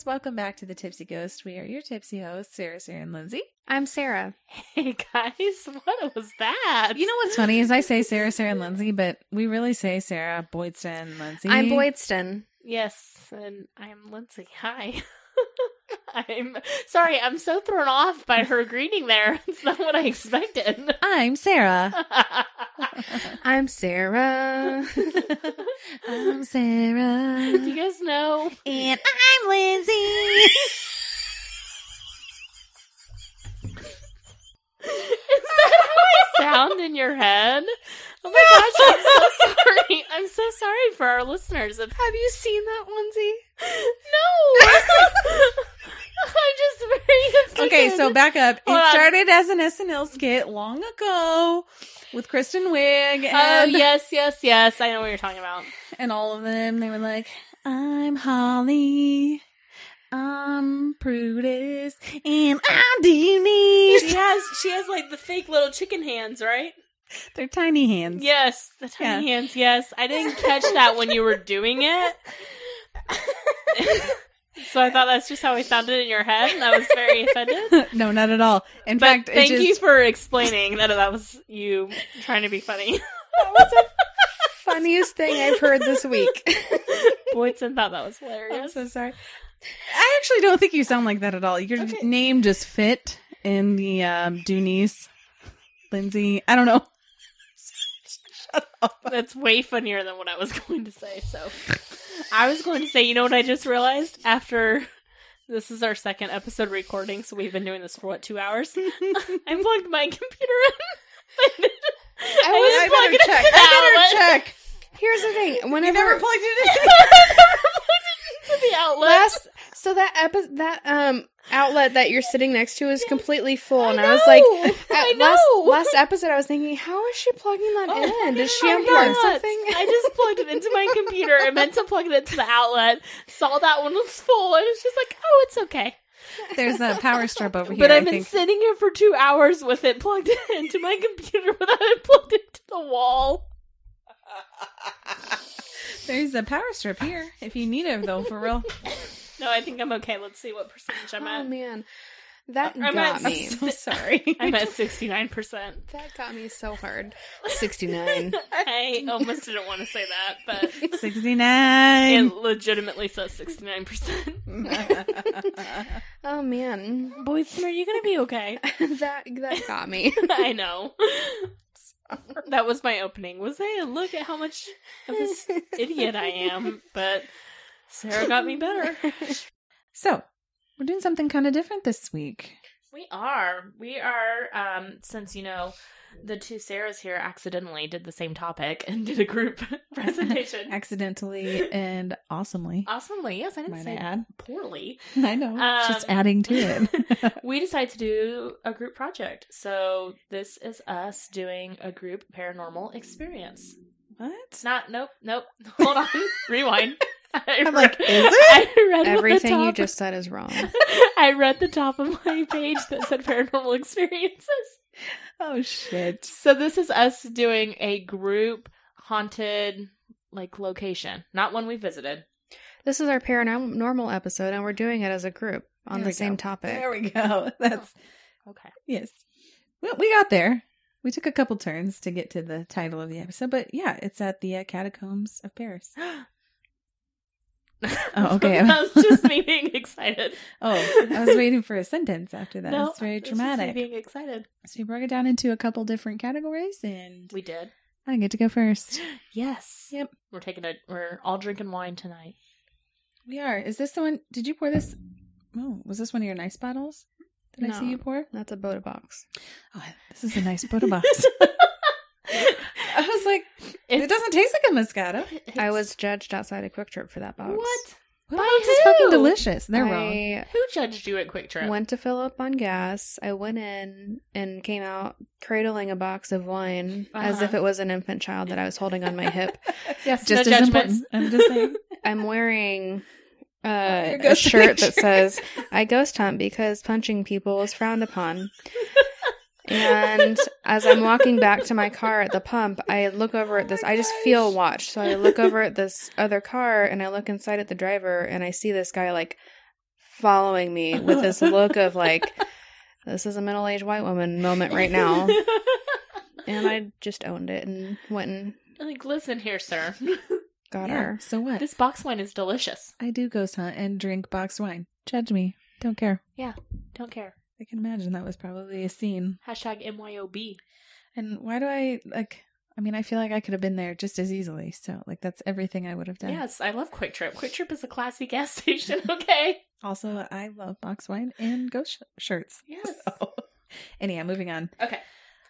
guys. Welcome back to the Tipsy Ghost. We are your tipsy hosts, Sarah, Sarah, and Lindsay. I'm Sarah. Hey guys, what was that? You know what's funny is I say Sarah, Sarah, and Lindsay, but we really say Sarah, Boydston, Lindsay. I'm Boydston. Yes, and I'm Lindsay. Hi. I'm sorry, I'm so thrown off by her greeting there. It's not what I expected. I'm Sarah. I'm Sarah. I'm Sarah. Do you guys know? And I'm Lindsay. Is that how I sound in your head? Oh my gosh, I'm so sorry. I'm so sorry for our listeners. Have you seen that onesie? no, I'm just very offended. Okay, so back up. It Hold on. started as an SNL skit long ago with Kristen Wiig Oh and, yes, yes, yes. I know what you're talking about. and all of them. They were like, I'm Holly. I'm Prudence. And I'm Denise. She has she has like the fake little chicken hands, right? They're tiny hands. Yes, the tiny Yeah. hands. Yes, I didn't catch that when you were doing it. so I thought that's just how I sounded in your head, and I was very offended. no, not at all. In But fact, thank just, you for explaining that that was you trying to be funny. That was the funniest thing I've heard this week. Boydston thought that was hilarious. I'm so sorry. I actually don't think you sound like that at all. Your Okay. name just fit in the um, Lindsay. I don't know. Shut up. That's way funnier than what I was going to say. So I was going to say, you know what I just realized after this is our second episode recording, so we've been doing this for what two hours. I plugged my computer in. I, was- I better it check. I better check. Here's the thing. You never plugged it in. I never plugged it into the outlet. last, so that epi- that um outlet that you're sitting next to is completely full, and I, know. was like, I at last last episode, I was thinking, how is she plugging that Oh, in? Does she I'm unplug something? I just plugged it into my computer. I meant to plug it into the outlet. Saw that one was full, and it's just like, oh, it's okay. There's a power strip over here. But I I've been think. sitting here for two hours with it plugged into my computer without it plugged into the wall. There's a power strip here if you need it, though, for real. No, I think I'm okay. Let's see what percentage I'm oh, at. Oh man, that I'm got at me. I'm so sorry. I'm at 69%. That got me so hard. Sixty nine. I almost didn't want to say that, but 69. it legitimately says 69%. Oh man, Boydston, are you going to be okay? that that got me. I know. That was my opening. Was hey, look at how much of this idiot I am, but Sarah got me better. so, we're doing something kind of different this week. We are. We are um since you know the two Sarahs here accidentally did the same topic and did a group presentation. Accidentally and awesomely. Awesomely, yes, I didn't Might say add? poorly. I know. just Um, adding to it. We decided to do a group project. So this is us doing a group paranormal experience. what? Not nope, nope. Hold on. Rewind. I I'm like, is it? I read what the Everything you just said is wrong. I read the top of my page that said paranormal experiences. Oh, shit. So this is us doing a group haunted like location, not one we visited. This is our paranormal episode, and we're doing it as a group on There the same go. topic. There we go. That's, Okay. yes. Well, we got there. We took a couple turns to get to the title of the episode, but yeah, it's at the uh, catacombs of Paris. Oh, okay. that was just me being excited. Oh, I was waiting for a sentence after that. no, it's very it's just me dramatic. being excited. So we broke it down into a couple different categories, and We did. I get to go first. Yes. Yep. We're taking a. We're all drinking wine tonight. We are. Is this the one? Did you pour this? Oh, was this one of your nice bottles? Did I see you pour? That's a Bota box. Oh, this is a nice Bota box. I was like, it doesn't taste like a Moscato. I was judged outside a QuikTrip for that box. What? Bota By box is fucking delicious. They're wrong. Who judged you at QuikTrip? went to fill up on gas. I went in and came out cradling a box of wine as Uh-huh. if it was an infant child that I was holding on my hip. yes, Just no as judgments. important. I'm just saying. I'm wearing uh, a shirt that says "I ghost hunt because punching people is frowned upon." And as I'm walking back to my car at the pump, I look over at this. I just feel watched. So I look over at this other car and I look inside at the driver and I see this guy like following me with this look of like, this is a middle aged white woman moment right now. And I just owned it and went and like, listen here, sir. got Yeah, her. So what? This box wine is delicious. I do ghost hunt and drink boxed wine. Judge me. Don't care. Yeah, don't care. I can imagine that was probably a scene. Hashtag MYOB. And why do I like? I mean, I feel like I could have been there just as easily. So, like, that's everything I would have done. Yes, I love QuikTrip. Quick Trip is a classy gas station, okay? Also, I love box wine and ghost sh- shirts. Yes. So, anyhow, moving on. Okay.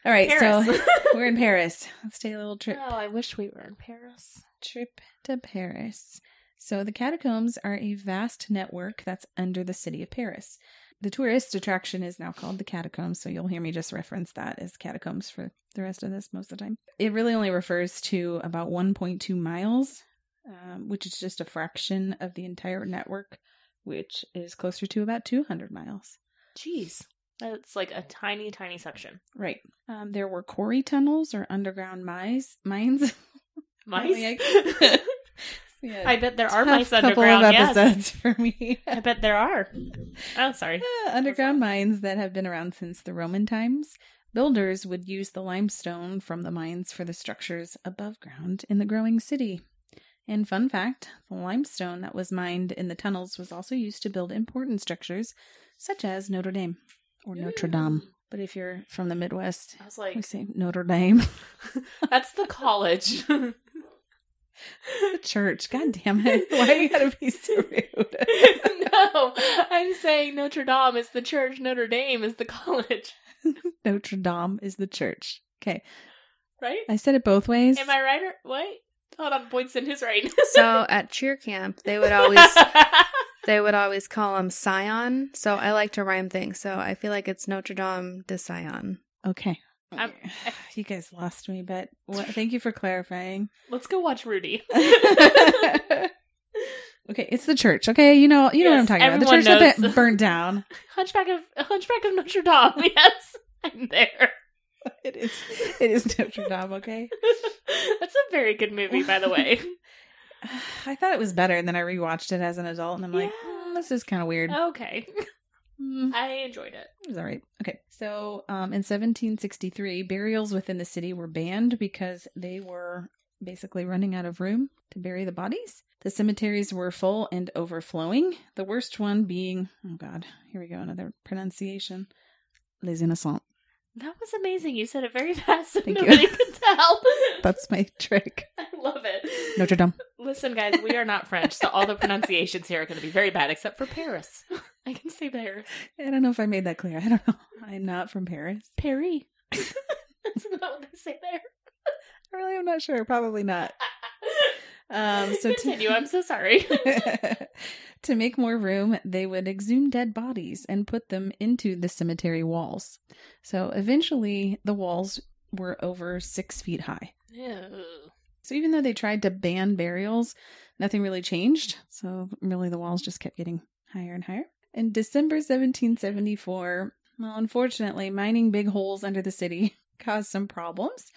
All right, Paris. so we're in Paris. Let's take a little trip. Oh, I wish we were in Paris. Trip to Paris. So the catacombs are a vast network that's under the city of Paris. The tourist attraction is now called the catacombs, so you'll hear me just reference that as catacombs for the rest of this most of the time. It really only refers to about 1.2 miles, um, which is just a fraction of the entire network, which is closer to about 200 miles. Jeez. That's like a tiny, tiny section. Right. Um, there were quarry tunnels or underground mines. Mines. Mice? Yeah. I bet there are mice couple underground. of Yes. for me. I bet there are. Oh, sorry. Yeah, underground mines that have been around since the Roman times. Builders would use the limestone from the mines for the structures above ground in the growing city. And fun fact the limestone that was mined in the tunnels was also used to build important structures such as Notre Dame or Notre Dame. But if you're from the Midwest, I was like, we say Notre Dame. that's the college. the church. God damn it. Why you gotta be so rude? no, I'm saying Notre Dame is the church, Notre Dame is the college. Notre Dame is the church. Okay. Right? I said it both ways. Am I right? Or, wait. Hold on, Boydston is right. So at cheer camp, they would always they would always call him Scion. So I like to rhyme things. So I feel like it's Notre Dame de Scion. Okay. I'm- you guys lost me, but what, thank you for clarifying. Let's go watch Rudy. okay, it's the church. Okay, you know, you know what I'm talking about. The everyone church that knows. burnt down. Hunchback of Hunchback of Notre Dame. Yes, I'm there. It is. It is Notre Dame. Okay. That's a very good movie, by the way. I thought it was better, and then I rewatched it as an adult, and I'm like, Yeah. "Mm, this is kind of weird. Okay, Mm, I enjoyed it. it was all right. Okay, so um, in 1763, burials within the city were banned because they were basically running out of room to bury the bodies. The cemeteries were full and overflowing. The worst one being, oh god, here we go, another pronunciation. Les Innocents. That was amazing. You said it very fast, so Thank you. nobody could tell. That's my trick. I love it. Notre Dame. Listen, guys, we are not French, so all the pronunciations here are going to be very bad, except for Paris. I can say Paris. I don't know if I made that clear. I don't know. I'm not from Paris. Paris. That's not what they say there. I really am not sure. Probably not. Um, so to- continue. I'm so sorry. to make more room, they would exhume dead bodies and put them into the cemetery walls. So eventually, the walls were over six feet high. Ew. So even though they tried to ban burials, nothing really changed. So really, the walls just kept getting higher and higher. In December 1774, well, unfortunately, mining big holes under the city caused some problems.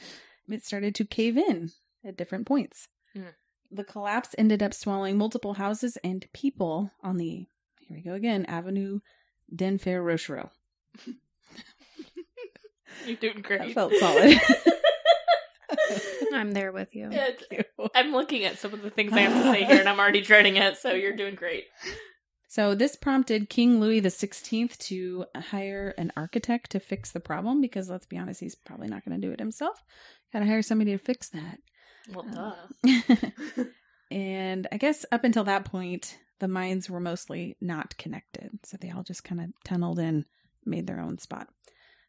It started to cave in at different points. Hmm. The collapse ended up swallowing multiple houses and people on the, here we go again, Avenue d'Enfer Rochereau. You're doing great. That felt solid. I'm there with you. It's- I'm looking at some of the things I have to say here, and I'm already dreading it. So you're doing great. So this prompted King Louis XVI to hire an architect to fix the problem because let's be honest, he's probably not going to do it himself. Got to hire somebody to fix that. Well, um, duh. and I guess up until that point, the mines were mostly not connected. So they all just kind of tunneled in, made their own spot.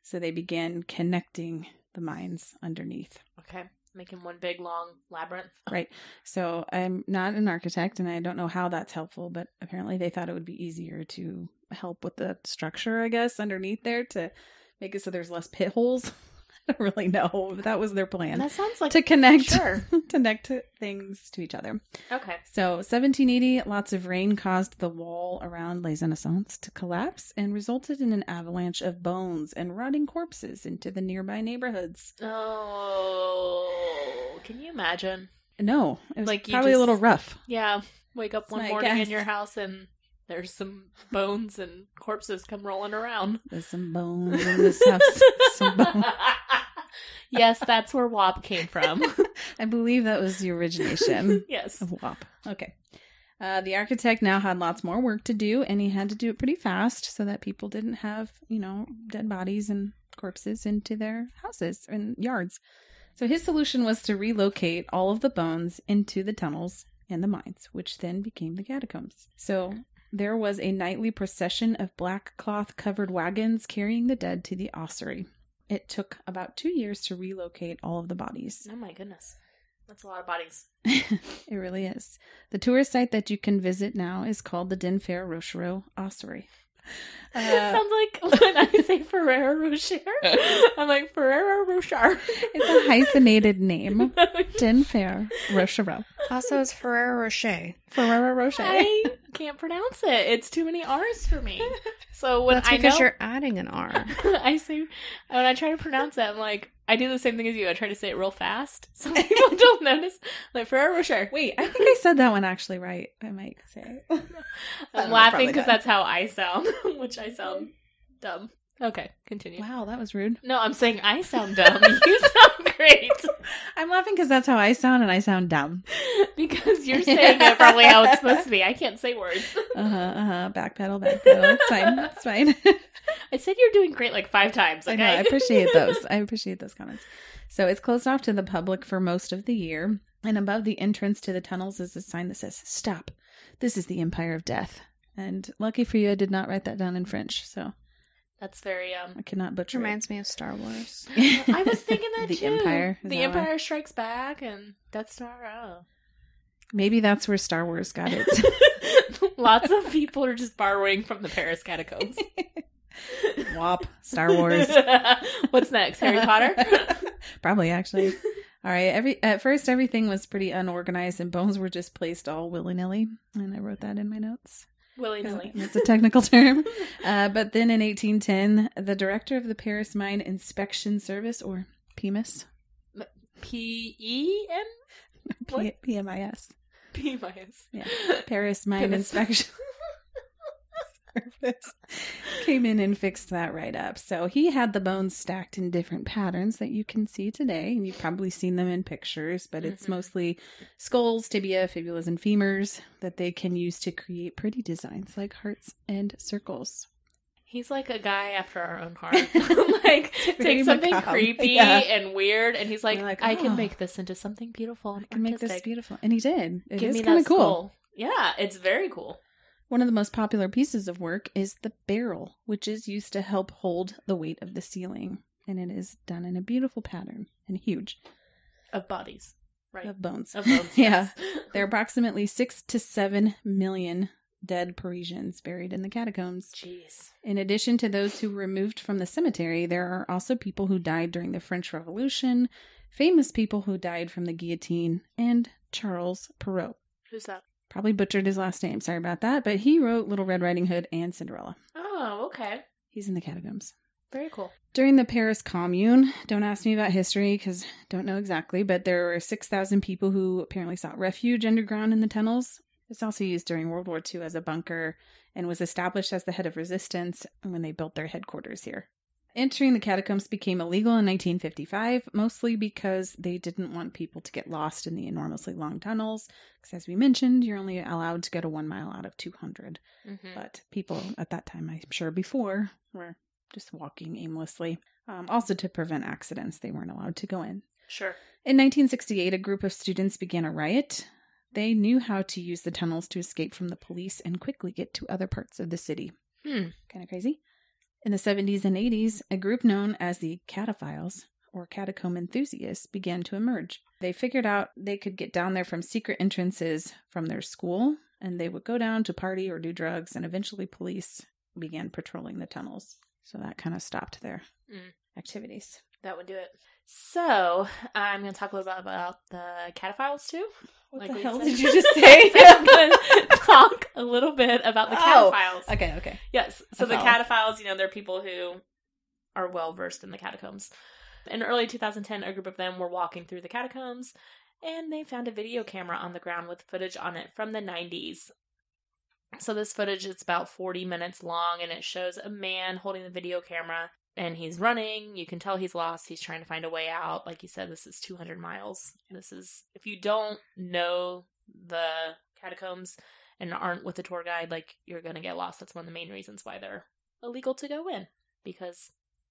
So they began connecting the mines underneath. Okay, making one big long labyrinth. Right. So I'm not an architect and I don't know how that's helpful, but apparently they thought it would be easier to help with the structure, I guess, underneath there to make it so there's less pit holes. I don't really know, but that was their plan. That sounds like to connect Sure. connect things to each other. Okay. So 1780, lots of rain caused the wall around Les Innocents to collapse and resulted in an avalanche of bones and rotting corpses into the nearby neighborhoods. Oh, can you imagine? No, it was Like, probably a little rough. Yeah, wake up That's one morning guess. in your house and there's some bones and corpses come rolling around. There's some bones in this house. some bones. yes, that's where WAP came from. I believe that was the origination yes. of WAP. Okay. Uh, the architect now had lots more work to do, and he had to do it pretty fast so that people didn't have, you know, dead bodies and corpses into their houses and yards. So his solution was to relocate all of the bones into the tunnels and the mines, which then became the catacombs. So there was a nightly procession of black cloth covered wagons carrying the dead to the ossuary. It took about two years to relocate all of the bodies. Oh my goodness. That's a lot of bodies. it really is. The tourist site that you can visit now is called the Denfert Rochereau Ossuary. Uh, Sounds like when I say Ferrero Rocher, I'm like Ferrero Rocher. it's a hyphenated name. Denfert Rochereau. Also, it's Ferrero Rocher. Ferrero Rocher. I can't pronounce it. It's too many R's for me. So when That's I because know, you're adding an R. I say when I try to pronounce it, I'm like I do the same thing as you. I try to say it real fast so people don't notice. Like Ferrero Rocher. Wait, I think I said that one actually right. I might say. I'm know, laughing because that's how I sound, which I sound dumb. Okay, continue. Wow, that was rude. No, I'm saying I sound dumb. you sound great I'm laughing because that's how I sound, and I sound dumb. because you're saying it probably how it's supposed to be. I can't say words. Uh huh. Uh huh. Backpedal. Backpedal. It's fine. It's fine. I said you're doing great like five times. I Okay, know. I appreciate those. I appreciate those comments. So it's closed off to the public for most of the year, and above the entrance to the tunnels is a sign that says "Stop. This is the Empire of Death." And lucky for you, I did not write that down in French, so That's very um. I cannot butcher Reminds me of Star Wars. I was thinking that the too. Empire. The that why? Empire Strikes Back and Death Star. Oh. Maybe that's where Star Wars got it. Lots of people are just borrowing from the Paris catacombs. Wop. Star Wars. What's next? Harry Potter. Probably actually. All right. Every at first everything was pretty unorganized and bones were just placed all willy nilly, and I wrote that in my notes. Willy nilly. It's a technical term. Uh, but then in 1810, the director of the Paris Mine Inspection Service, or PMIS, P E M What? P- PMIS, Yeah. Paris Mine Inspection Came in and fixed that right up. So he had the bones stacked in different patterns that you can see today, and you've probably seen them in pictures, but it's Mhm. mostly skulls, tibia, fibulas, and femurs that they can use to create pretty designs like hearts and circles. He's like a guy after our own heart. like take something macabre. creepy Yeah. and weird, and he's like, like, I "Oh." can make this into something beautiful and I can make this beautiful. And he did. It Give is kind of cool. Yeah, it's very cool. One of the most popular pieces of work is the barrel, which is used to help hold the weight of the ceiling. And it is done in a beautiful pattern and huge Of bodies, right? of bones. Of bones. Yeah. There are approximately six to seven million dead Parisians buried in the catacombs. Jeez. In addition to those who were removed from the cemetery, there are also people who died during the French Revolution, famous people who died from the guillotine, and Charles Perrault. Who's that? Probably butchered his last name. Sorry about that. But he wrote Little Red Riding Hood and Cinderella. Oh, okay. He's in the catacombs. Very cool. During the Paris Commune, don't ask me about history because don't know exactly, but there were 6,000 people who apparently sought refuge underground in the tunnels. It's also used during World War II as a bunker and was established as the head of resistance when they built their headquarters here. Entering the catacombs became illegal in 1955, mostly because they didn't want people to get lost in the enormously long tunnels. Because, as we mentioned, you're only allowed to go to one mile out of 200. Mm-hmm. But people at that time, I'm sure before, were just walking aimlessly. Um, also, to prevent accidents, they weren't allowed to go in. Sure. In 1968, a group of students began a riot. They knew how to use the tunnels to escape from the police and quickly get to other parts of the city. Hmm. Kind of crazy. In the 70s and 80s, a group known as the Cataphiles, or catacomb enthusiasts, began to emerge. They figured out they could get down there from secret entrances from their school, and they would go down to party or do drugs, and eventually police began patrolling the tunnels. So that kind of stopped their Mm. activities. That would do it. So I'm going to talk a little bit about the cataphiles too. What Like the hell said. did you just say? I'm going to talk a little bit about the Oh, cataphiles. okay, okay. Yes. So the cataphiles, you know, they're people who are well versed in the catacombs. In early 2010, a group of them were walking through the catacombs and they found a video camera on the ground with footage on it from the 90s. So this footage is about 40 minutes long and it shows a man holding the video camera and he's running. You can tell he's lost. He's trying to find a way out. Like you said, this is 200 miles. This is if you don't know the catacombs and aren't with a tour guide, like you're going to get lost. That's one of the main reasons why they're illegal to go in because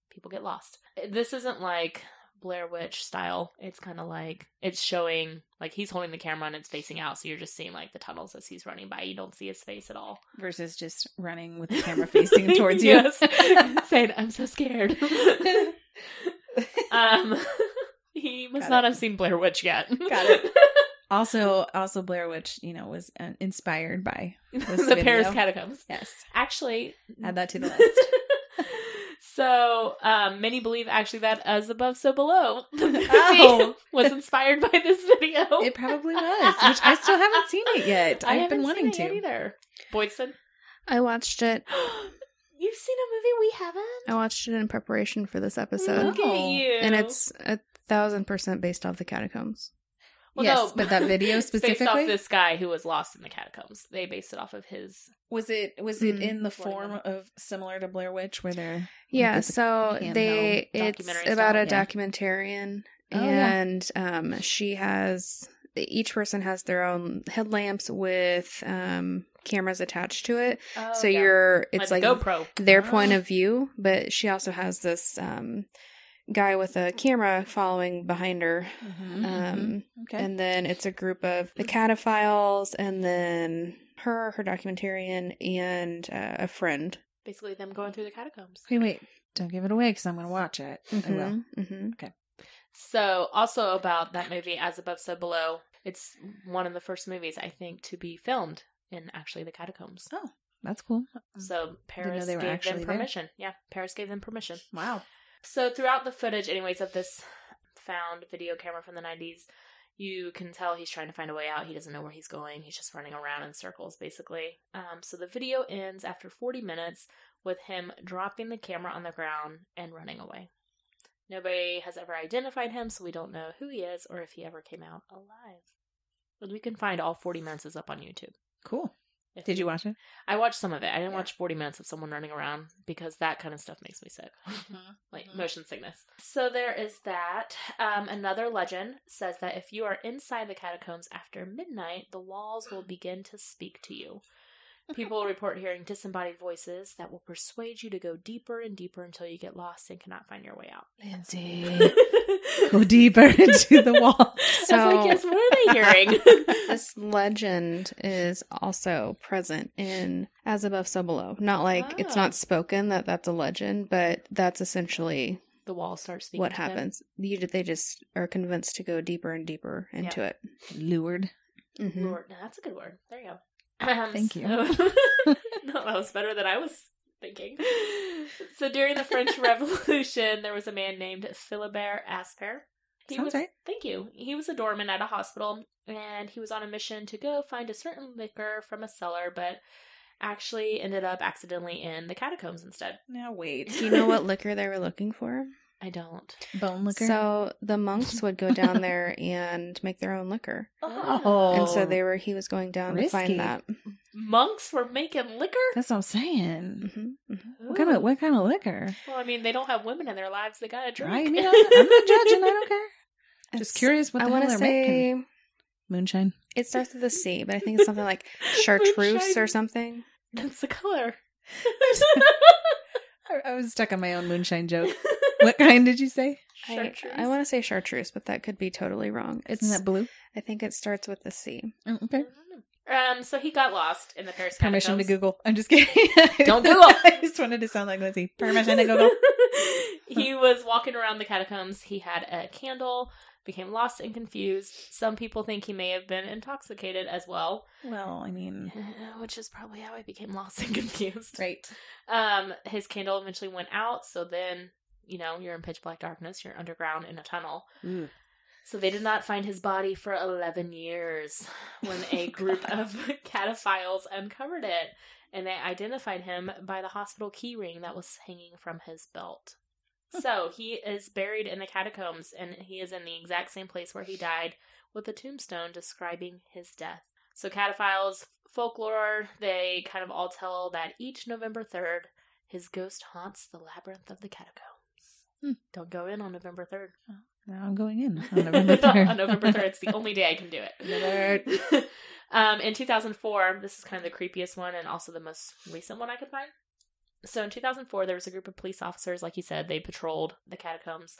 people get lost. This isn't like Blair Witch style. It's kind of like it's showing like he's holding the camera and it's facing out, so you're just seeing like the tunnels as he's running by. You don't see his face at all. Versus just running with the camera facing towards you. Saying, "I'm so scared." um, he must Got not it. have seen Blair Witch yet. Got it. Also, also Blair Witch, you know, was uh, inspired by the Paris catacombs. yes. Actually, Add that to the list. So, um, many believe actually that As Above, So Below the movie Oh. was inspired by this video. It probably was, which I still haven't seen it yet. I I've haven't been wanting seen it to. yet either. Boydston, I watched it. you've seen a movie we haven't. I watched it in preparation for this episode, Look at Oh. you, and it's a thousand percent based off the catacombs. Well, yes, no, but that video it's based specifically off this guy who was lost in the catacombs. They based it off of his. was it was it Mm. in the form on of similar to Blair Witch, where they're Yeah, it's so they it's documentary about a yeah. documentarian, Oh, yeah. and um, she has each person has their own headlamps with um cameras attached to it. Oh, so you're it's like, like, GoPro. their point Oh. of view, but she also has this um guy with a camera following behind her. Mhm, Um mhm. okay. and then it's a group of the cataphiles and then her, her documentarian, and uh, a friend. Basically, them going through the catacombs. okay, wait, don't give it away because I'm going to watch it. I will. hmm So, also about that movie, As Above, So Below, it's one of the first movies, I think, to be filmed in actually the catacombs. Oh, that's cool. So. Paris gave actually them there. permission. Yeah, Paris gave them permission. Wow. So, throughout the footage, anyways, of this found video camera from the 90s, you can tell he's trying to find a way out. He doesn't know where he's going. He's just running around in circles, basically. Um, so, the video ends after 40 minutes with him dropping the camera on the ground and running away. Nobody has ever identified him, so we don't know who he is or if he ever came out alive. But we can find all 40 minutes is up on YouTube. Cool. If Did you watch it? I watched some of it. I didn't Yeah. watch 40 minutes of someone running around because that kind of stuff makes me sick. like Mhm. motion sickness. So there is that. Um, another legend says that if you are inside the catacombs after midnight, the walls will begin to speak to you. People report hearing disembodied voices that will persuade you to go deeper and deeper until you get lost and cannot find your way out. Lindsay, go deeper into the wall. I was So like, yes, what are they hearing? this legend is also present in As Above, So Below. Not like it's Ah. not spoken that that's a legend, but that's essentially the wall starts speaking. what to them. happens. You, they just are convinced to go deeper and deeper into it. Lured. Mhm. Lord, no, that's a good word. There you go. Um, Thank you. no, that was better than I was thinking. So during the French Revolution, there was a man named Philibert Aspairt. He Sounds was, right. Thank you. He was a doorman at a hospital, and he was on a mission to go find a certain liquor from a cellar, but actually ended up accidentally in the catacombs instead. Now wait. Do you know what liquor they were looking for? I don't. Bone liquor. So the monks would go down there and make their own liquor. oh, And so they were he was going down to find that. Monks were making liquor. That's what I'm saying. hmm hmm What kind of what kind of liquor? Well, I mean, they don't have women in their lives. They gotta drink. Right? I mean, I'm, I'm not judging. I don't care. Just curious what the I want they're to making. say Moonshine. it starts with a C, but I think it's something like chartreuse Moonshine. or something. That's the color. I, I was stuck on my own moonshine joke. What kind did you say? I, Chartreuse. I want to say chartreuse, but that could be totally wrong. It's Isn't that blue? I think it starts with a C. Oh, okay. Um, so he got lost in the Paris Catacombs. Permission to. Google. I'm just kidding. Don't Google. I just wanted to sound like Lizzie. Permission to Google. he was walking around the catacombs. He had a candle, became lost and confused. Some people think he may have been intoxicated as well, Well, I mean, uh, which is probably how he became lost and confused. right. Um, his candle eventually went out, so then, you know, you're in pitch black darkness, you're underground in a tunnel. Ooh. So they did not find his body for 11 years when a oh group of cataphiles uncovered it and they identified him by the hospital keyring that was hanging from his belt. So he is buried in the catacombs and he is in the exact same place where he died with a tombstone describing his death. So cataphiles folklore, they kind of all tell that each November 3rd, his ghost haunts the labyrinth of the catacombs. Hmm. Don't go in on November 3rd. Now I'm going in on November 3rd. on November 3rd, it's the only day I can do it. um, in 2004, this is kind of the creepiest one and also the most recent one I could find. So in 2004, there was a group of police officers, like you said, they patrolled the catacombs.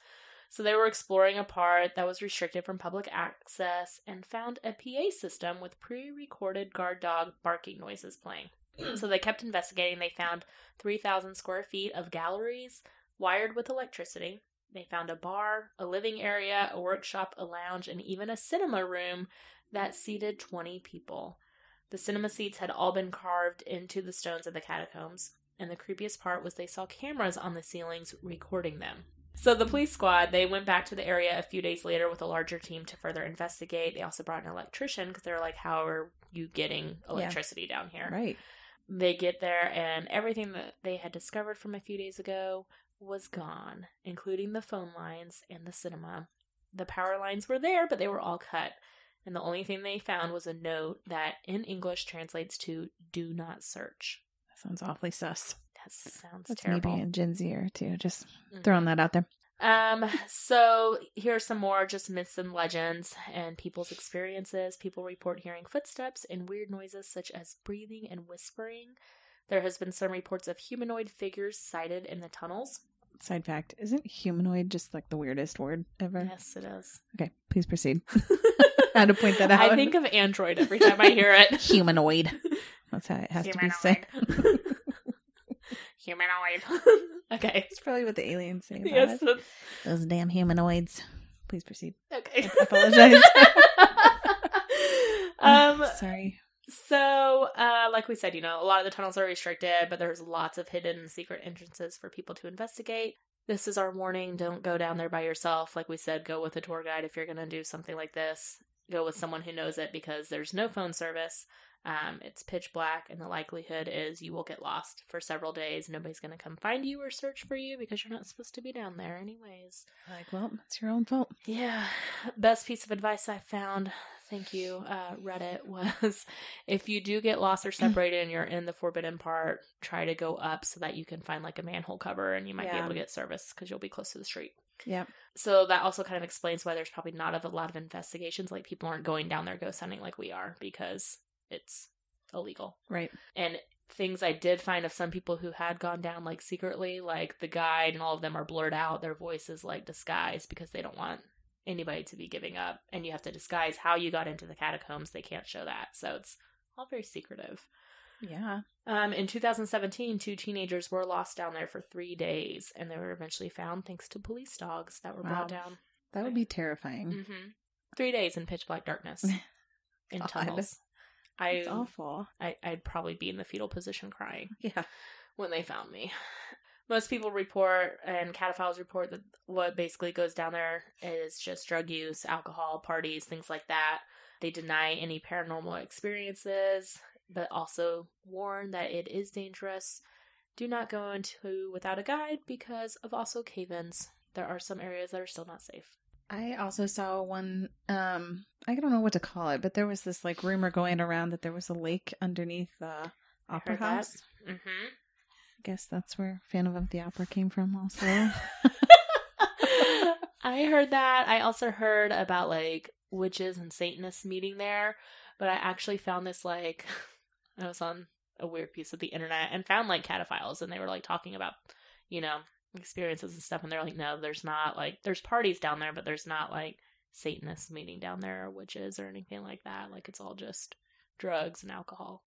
So they were exploring a part that was restricted from public access and found a PA system with pre recorded guard dog barking noises playing. so they kept investigating. They found 3,000 square feet of galleries wired with electricity. They found a bar, a living area, a workshop, a lounge, and even a cinema room that seated 20 people. The cinema seats had all been carved into the stones of the catacombs, and the creepiest part was they saw cameras on the ceilings recording them. So the police squad, they went back to the area a few days later with a larger team to further investigate. They also brought an electrician because they're like, how are you getting electricity down here? Right. They get there and everything that they had discovered from a few days ago was gone, including the phone lines and the cinema. The power lines were there, but they were all cut. And the only thing they found was a note that in English translates to do not search. That sounds awfully sus. That sounds That's terrible. maybe a Gen Zer too. Just Mhm. throwing that out there. Um, so here are some more just myths and legends and people's experiences. People report hearing footsteps and weird noises such as breathing and whispering. There has been some reports of humanoid figures sighted in the tunnels. Side fact: Isn't humanoid just like the weirdest word ever? Yes, it is. Okay, please proceed. I had to point that out. I think of android every time I hear it. humanoid. That's how it has to be said. Humanoid. okay. It's probably what the aliens say Yes. Those damn humanoids. Please proceed. Okay. I apologize. um. Sorry. So, uh, like we said, you know, a lot of the tunnels are restricted, but there's lots of hidden secret entrances for people to investigate. This is our warning. Don't go down there by yourself. Like we said, go with a tour guide if you're going to do something like this. Go with someone who knows it because there's no phone service. Um, it's pitch black, and the likelihood is you will get lost for several days. Nobody's going to come find you or search for you because you're not supposed to be down there, anyways. Like, well, it's your own fault. Yeah. Best piece of advice I found, thank you, uh, Reddit, was if you do get lost or separated and you're in the forbidden part, try to go up so that you can find like a manhole cover and you might be able to get service because you'll be close to the street. Yeah. So that also kind of explains why there's probably not a lot of investigations. Like people aren't going down there ghost hunting like we are because it's illegal Right. and things I did find of some people who had gone down like secretly, like the guide and all of them are blurred out. Their voices like disguised because they don't want anybody to be giving up. And you have to disguise how you got into the catacombs. They can't show that. So it's all very secretive. Yeah. Um, in 2017, two teenagers were lost down there for three days, and they were eventually found thanks to police dogs that were brought down. That would be terrifying. hmm Three days in pitch black darkness in tunnels. I, It's awful. I I'd probably be in the fetal position crying Yeah. when they found me. Most people report and cataphiles report that what basically goes down there is just drug use, alcohol, parties, things like that. They deny any paranormal experiences, but also warn that it is dangerous. Do not go into without a guide because of also cave-ins. There are some areas that are still not safe. I also saw one um I don't know what to call it, but there was this like rumor going around that there was a lake underneath the opera house. Mm-hmm. Guess that's where Phantom of the Opera came from also. I heard that. I also heard about like witches and Satanists meeting there, but I actually found this like I was on a weird piece of the internet and found like cataphiles and they were like talking about, you know, experiences and stuff and they're like, no, there's not like there's parties down there, but there's not like Satanists meeting down there or witches or anything like that. Like it's all just drugs and alcohol.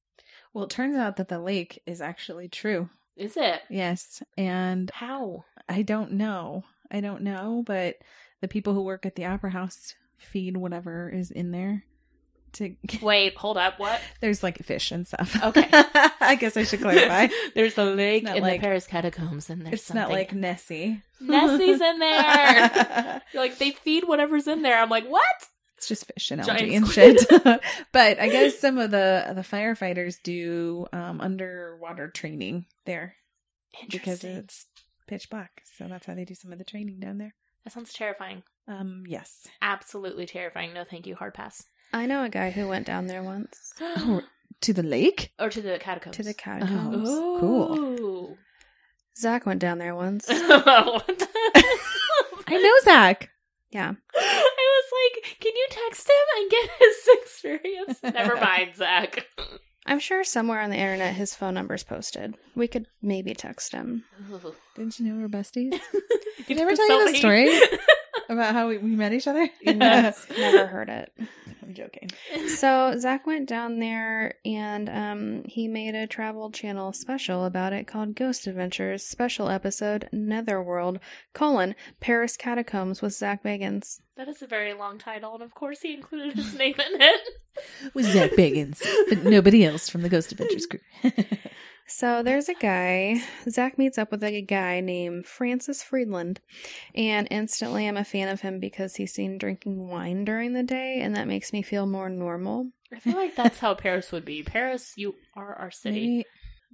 well, it turns out that the lake is actually true. Is it? Yes, and How? I don't know. I don't know, but the people who work at the opera house feed whatever is in there to Wait, hold up. What? There's like fish and stuff. Okay. I guess I should clarify. There's a lake in like- the Paris catacombs and there's it's not something- like Nessie. Nessie's in there. You're like they feed whatever's in there. I'm like, what? It's just fish and algae and shit. but I guess some of the the firefighters do um, underwater training there because it's pitch black. So that's how they do some of the training down there. that sounds terrifying. Um, yes. Absolutely terrifying. No, thank you. Hard pass. I know a guy who went down there once. Oh, To the lake? or to the catacombs? to the catacombs. Oh. cool. Zak went down there once. What the- I know Zak. Yeah. I was like, can you text him and get his experience? Never mind, Zak. I'm sure somewhere on the internet his phone number's posted. We could maybe text him. Didn't you know we're besties? Did Did I ever tell you the story about how we, we met each other? Yes, never heard it. I'm joking. So Zak went down there and um, he made a Travel Channel special about it called Ghost Adventures Special Episode Netherworld colon Paris Catacombs with Zak Bagans. That is a very long title, and of course he included his name in it. With Zak Bagans, but nobody else from the Ghost Adventures crew. So there's a guy. Zak meets up with a guy named Francis Friedland, and instantly I'm a fan of him because he's seen drinking wine during the day, and that makes me feel more normal. I feel like that's how Paris would be. Paris, you are our city. Maybe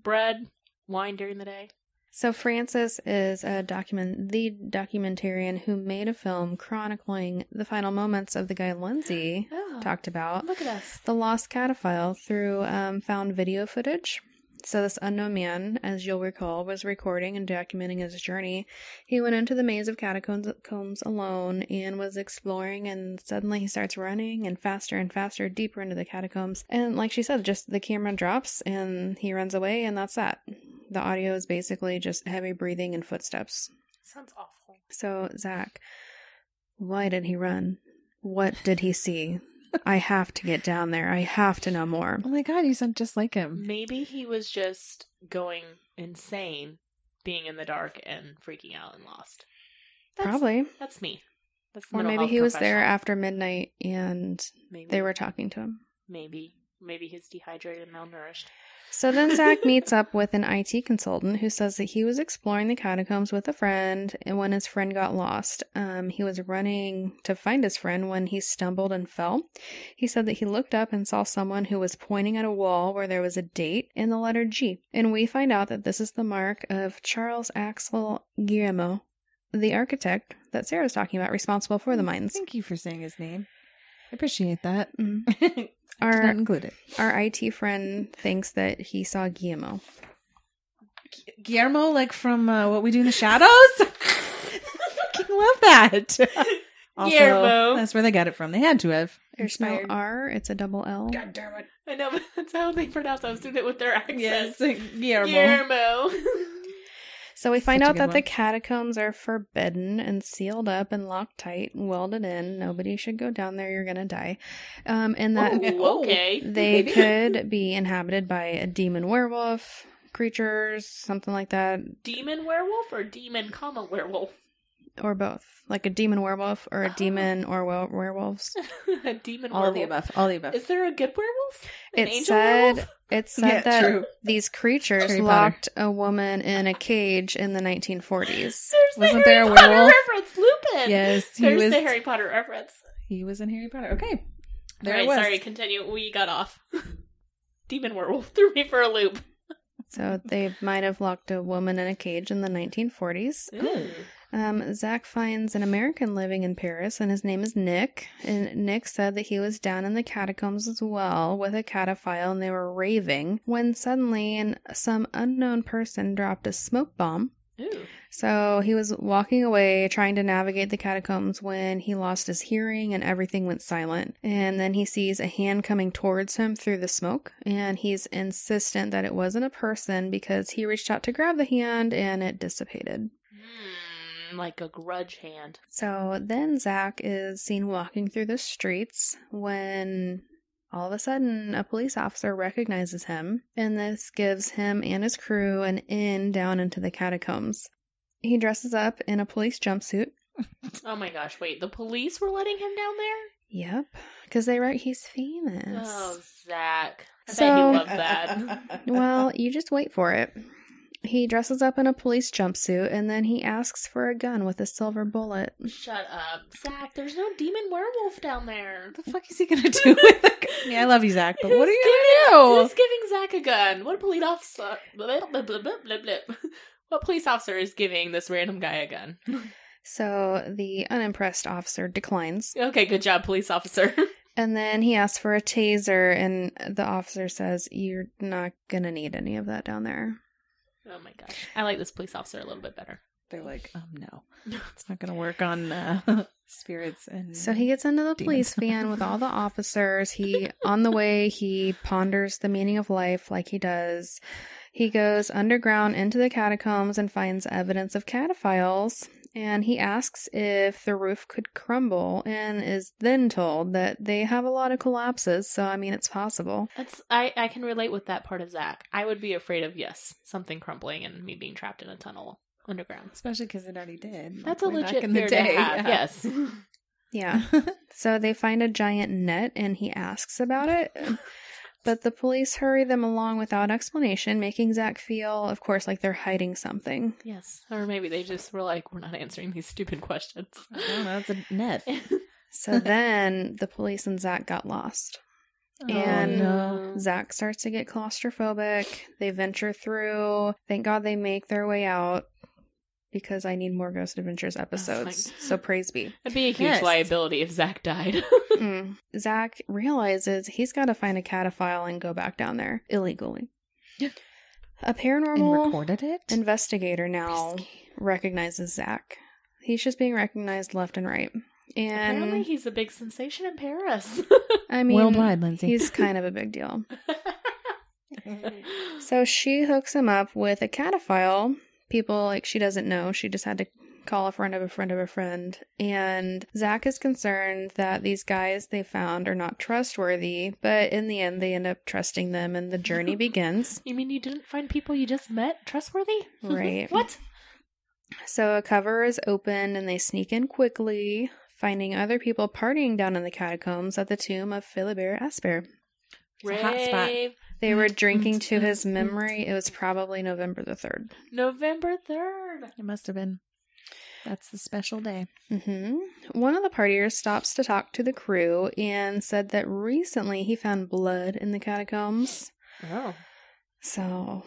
Bread, wine during the day. So Francis is a document the documentarian who made a film chronicling the final moments of the guy Lindsay Oh, talked about, look at us. the lost cataphile through um, found video footage. So this unknown man, as you'll recall, was recording and documenting his journey. He went into the maze of catacombs alone and was exploring and suddenly he starts running and faster and faster deeper into the catacombs. And like she said, just the camera drops and he runs away and that's that. The audio is basically just heavy breathing and footsteps. Sounds awful. So, Zak, why did he run? What did he see? I have to get down there. I have to know more. Oh my god, you sound just like him. Maybe he was just going insane, being in the dark and freaking out and lost. That's, Probably. That's me. That's Or maybe he was there after midnight and Maybe they were talking to him. Maybe. Maybe he's dehydrated and malnourished. So then Zak meets up with an IT consultant who says that he was exploring the catacombs with a friend, and when his friend got lost, um, he was running to find his friend when he stumbled and fell. He said that he looked up and saw someone who was pointing at a wall where there was a date and the letter G. And we find out that this is the mark of Charles Axel Guillaumot, the architect that Sarah Sarah's talking about, responsible for the mines. Thank you for saying his name. I appreciate that. Mm. Our not include it. our IT friend thinks that he saw Guillermo. Guillermo, like from uh, What We Do in the Shadows. Fucking love that. Also, Guillermo. That's where they got it from. They had to have. There's no R, it's a double L. God damn it. I know, but that's how they pronounce it. I was doing it with their accent. Yes, Guillermo. Guillermo. So we find Such out good that the catacombs are forbidden and sealed up and locked tight and welded in. Nobody should go down there, you're gonna die. Um, and that Ooh, okay. they could be inhabited by a demon werewolf, creatures, something like that, Demon werewolf or demon comma werewolf? Or both. Like a demon werewolf or a Oh. demon or we- werewolves. a demon All werewolf. of the above. All of the above. Is there a good werewolf? An It angel said werewolf? it said Yeah, that true. these creatures Harry Potter. locked a woman in a cage in the 1940s. There's Wasn't the there a Potter werewolf? reference. Lupin. Yes, he There's was. the Harry Potter reference. He was in Harry Potter. Okay. There All right, it was. sorry. Continue. We got off. demon werewolf threw me for a loop. So they might have locked a woman in a cage in the 1940s. Ooh. Um, Zak finds an American living in Paris, and his name is Nick. And Nick said that he was down in the catacombs as well with a cataphile, and they were raving when suddenly an, some unknown person dropped a smoke bomb. Ooh. So he was walking away trying to navigate the catacombs when he lost his hearing and everything went silent. And then he sees a hand coming towards him through the smoke, and he's insistent that it wasn't a person because he reached out to grab the hand and it dissipated. Like a grudge hand. So then Zak is seen walking through the streets when all of a sudden a police officer recognizes him, and this gives him and his crew an in down into the catacombs. He dresses up in a police jumpsuit. Oh my gosh! Wait, the police were letting him down there? Yep, because they write he's famous. Oh, Zak. I bet So- he loved that. Well, you just wait for it. He dresses up in a police jumpsuit and then he asks for a gun with a silver bullet. Shut up, Zak. There's no demon werewolf down there. What the fuck is he gonna do with a gun? Yeah, I love you, Zak, but what are you giving- gonna do? Who's giving Zak a gun? What police officer? Blah, blah, blah, blah, blah, blah. What police officer is giving this random guy a gun? So the unimpressed officer declines. Okay, good job, police officer. And then he asks for a taser, and the officer says, You're not going to need any of that down there. Oh my gosh. I like this police officer a little bit better. They're like, um, no, it's not going to work on uh, spirits. And So he gets into the Demons. police van with all the officers. He, on the way, he ponders the meaning of life like he does. He goes underground into the catacombs and finds evidence of cataphiles. And he asks if the roof could crumble and is then told that they have a lot of collapses. So, I mean, it's possible. That's I, I can relate with that part of Zak. I would be afraid of yes, something crumbling and me being trapped in a tunnel underground. especially because it already did. That's like, a way back legit in the fear day. to have. yeah. Yes. Yeah. So they find a giant net and he asks about it. But the police hurry them along without explanation, making Zak feel, of course, like they're hiding something. yes. Or maybe they just were like, we're not answering these stupid questions. I don't know. It's a net. So then the police and Zak got lost. Oh, and no. Zak starts to get claustrophobic. They venture through. Thank God they make their way out because I need more Ghost Adventures episodes. like- So praise be. It'd be a huge Yes. liability if Zak died. Mm. Zak realizes he's got to find a cataphile and go back down there illegally. Yeah. A and paranormal recorded it. investigator now Risky. recognizes Zak. He's just being recognized left and right. Apparently, And he's a big sensation in Paris. I mean, Worldwide, Lindsay. he's kind of a big deal. So she hooks him up with a cataphile. People like she doesn't know. She just had to call a friend of a friend of a friend. And Zak is concerned that these guys they found are not trustworthy, but in the end they end up trusting them and the journey begins. you mean you didn't find people you just met trustworthy? Right. what? So a cover is opened and they sneak in quickly, finding other people partying down in the catacombs at the tomb of Philibert Aspairt. It's a hot spot. Rave. They were drinking to his memory. It was probably November the 3rd. November 3rd. It must have been. That's the special day. Mm-hmm. One of the partiers stops to talk to the crew and said that recently he found blood in the catacombs. Oh. So,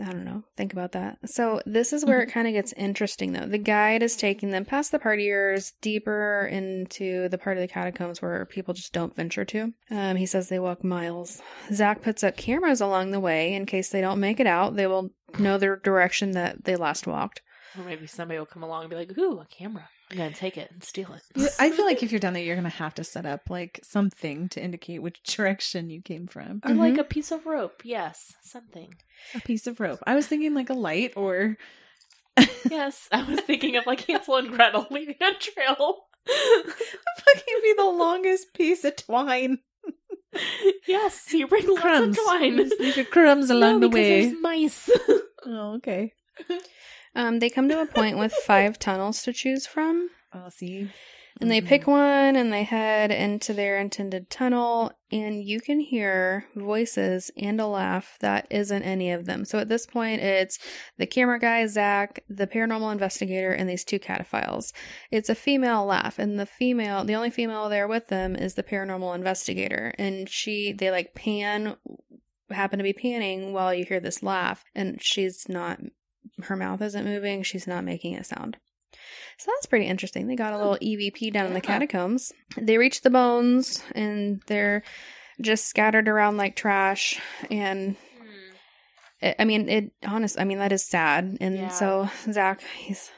I don't know. Think about that. So, this is where it kind of gets interesting, though. The guide is taking them past the partiers deeper into the part of the catacombs where people just don't venture to. Um, he says they walk miles. Zak puts up cameras along the way in case they don't make it out. They will know the direction that they last walked. Or maybe somebody will come along and be like, ooh, a camera. I'm going to take it and steal it. I feel like if you're down there, you're gonna have to set up like something to indicate which direction you came from. Or like Mhm. a piece of rope. Yes, something. A piece of rope. I was thinking like a light or Yes, I was thinking of like Hansel and Gretel leaving a trail. fucking be the longest piece of twine. yes, you bring lots Crumbs. of twine. Leave your crumbs along no, the way. There's mice. Oh, okay. Um, they come to a point with five tunnels to choose from. I'll see. And they Mhm. pick one and they head into their intended tunnel, and you can hear voices and a laugh that isn't any of them. So at this point, it's the camera guy, Zak, the paranormal investigator, and these two cataphiles. It's a female laugh, and the female, the only female there with them is the paranormal investigator. And she, they like pan, happen to be panning while you hear this laugh, and she's not, her mouth isn't moving, she's not making a sound. So that's pretty interesting. They got a little EVP down in the catacombs. They reach the bones and they're just scattered around like trash. And hmm. it, I mean, it honest. I mean, that is sad. And Yeah. so Zak, he's.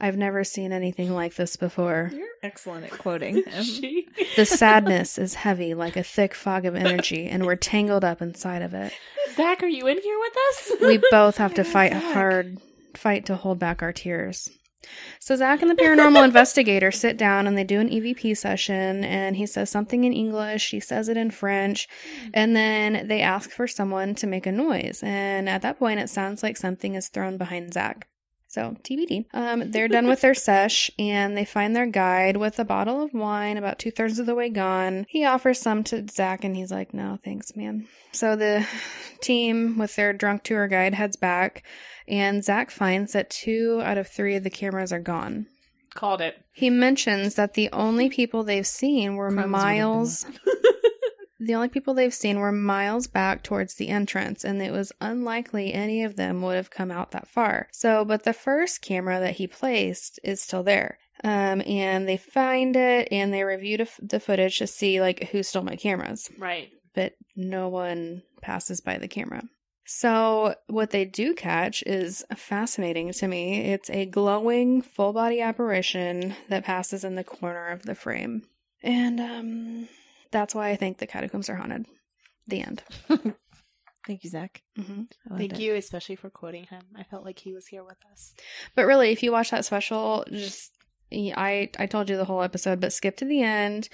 I've never seen anything like this before. You're excellent at quoting. him. she. The sadness is heavy, like a thick fog of energy, and we're tangled up inside of it. Zak, are you in here with us? We both have to fight Zak. hard, fight to hold back our tears. So Zak and the paranormal investigator sit down and they do an EVP session and he says something in English, she says it in French, and then they ask for someone to make a noise. And at that point it sounds like something is thrown behind Zak. So TBD. Um, they're done with their sesh and they find their guide with a bottle of wine about two thirds of the way gone. He offers some to Zak and he's like, No, thanks, man. So the team with their drunk tour guide heads back and Zak finds that two out of three of the cameras are gone. Called it. He mentions that the only people they've seen were Crumbs would have been miles. The only people they've seen were miles back towards the entrance, and it was unlikely any of them would have come out that far. So, but the first camera that he placed is still there. Um, and they find it and they review the, the footage to see like who stole my cameras, Right. but no one passes by the camera. So what they do catch is fascinating to me. It's a glowing full body apparition that passes in the corner of the frame. And um that's why I think the catacombs are haunted. The end. Thank you, Zak. hmm Thank it. you, especially for quoting him. I felt like he was here with us. But really, if you watch that special, just I I told you the whole episode, but skip to the end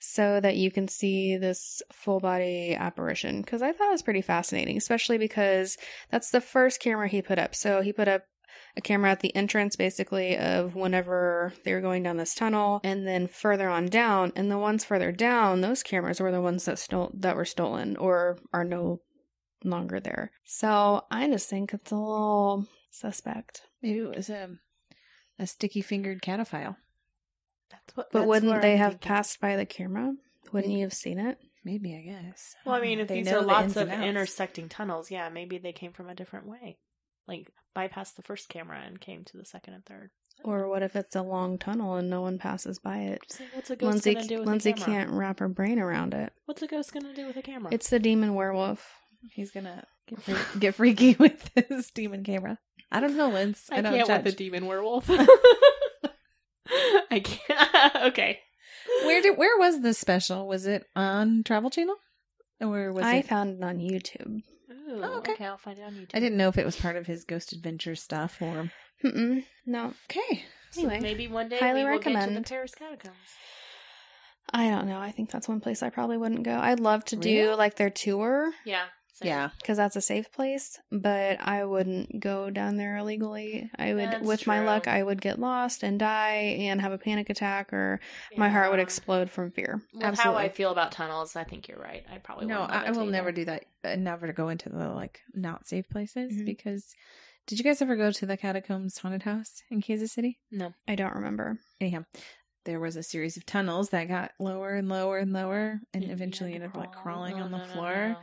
so that you can see this full body apparition because I thought it was pretty fascinating, especially because that's the first camera he put up. So he put up a camera at the entrance basically of whenever they were going down this tunnel and then further on down and the ones further down those cameras were the ones that stole that were stolen or are no longer there so i just think it's a little suspect Maybe it was a a sticky fingered cataphile. That's what. But that's wouldn't where they I'm have thinking. passed by the camera? Wouldn't Maybe. you have seen it? Maybe I guess. Well, I mean, if They these know are the lots ins of outs. intersecting tunnels, yeah, maybe they came from a different way. Like bypassed the first camera and came to the second and third. Or what if it's a long tunnel and no one passes by it? So what's a ghost Lindsay, gonna do with Lindsay a camera? can't wrap her brain around it. What's a ghost gonna do with a camera? It's the demon werewolf. He's gonna get, free- get freaky with his demon camera. I don't know, Lindsay. I, I don't can't judge. with the demon werewolf. I can't. okay. Where did where was this special? Was it on Travel Channel, or was I it? found it on YouTube. Ooh, Oh, okay. okay. I'll find it on YouTube. I didn't know if it was part of his Ghost Adventure stuff or. Mm-mm, no. Okay. Anyway, Maybe one day highly we will get to the recommend. Paris catacombs. I don't know. I think that's one place I probably wouldn't go. I'd love to do Really? like their tour Yeah. Same. Yeah. because that's a safe place, but I wouldn't go down there illegally. I would, That's with my luck, I would get lost and die and have a panic attack, or my heart would explode from fear. With how Absolutely. I feel about tunnels, I think you're right. I probably No, wouldn't I, I will either. never do that. Uh, never to go into the like not safe places Mhm. because. Did you guys ever go to the Catacombs Haunted House in Kansas City? No. I don't remember. Anyhow, there was a series of tunnels that got lower and lower and lower, and You- you eventually ended up like crawling on the no, no, floor. no.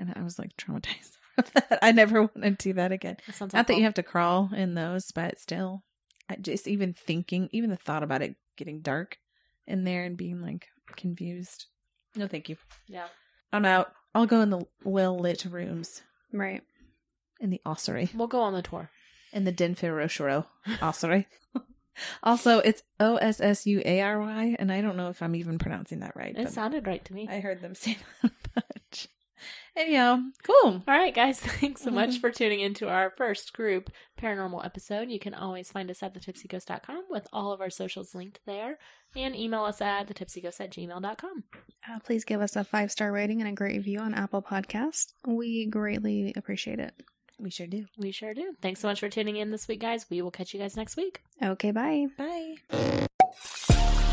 And I was like traumatized from that. I never want to do that again. That Not that you have to crawl in those, but still, I just even thinking, even the thought about it getting dark in there and being like confused. No, thank you. Yeah. I'm out. I'll go in the well lit rooms Right. in the ossuary, We'll go on the tour. in the Denfero ossuary. also, it's O S S U A R Y, and I don't know if I'm even pronouncing that right. It sounded right to me. I heard them say that a bunch. Anyhow, cool. All right, guys. Thanks so much for tuning into our first group paranormal episode. You can always find us at thetipsyghost.com with all of our socials linked there and email us at thetipsyghost at gmail.com. Uh, please give us a five star rating and a great review on Apple Podcast. We greatly appreciate it. We sure do. We sure do. Thanks so much for tuning in this week, guys. We will catch you guys next week. Okay, bye. Bye.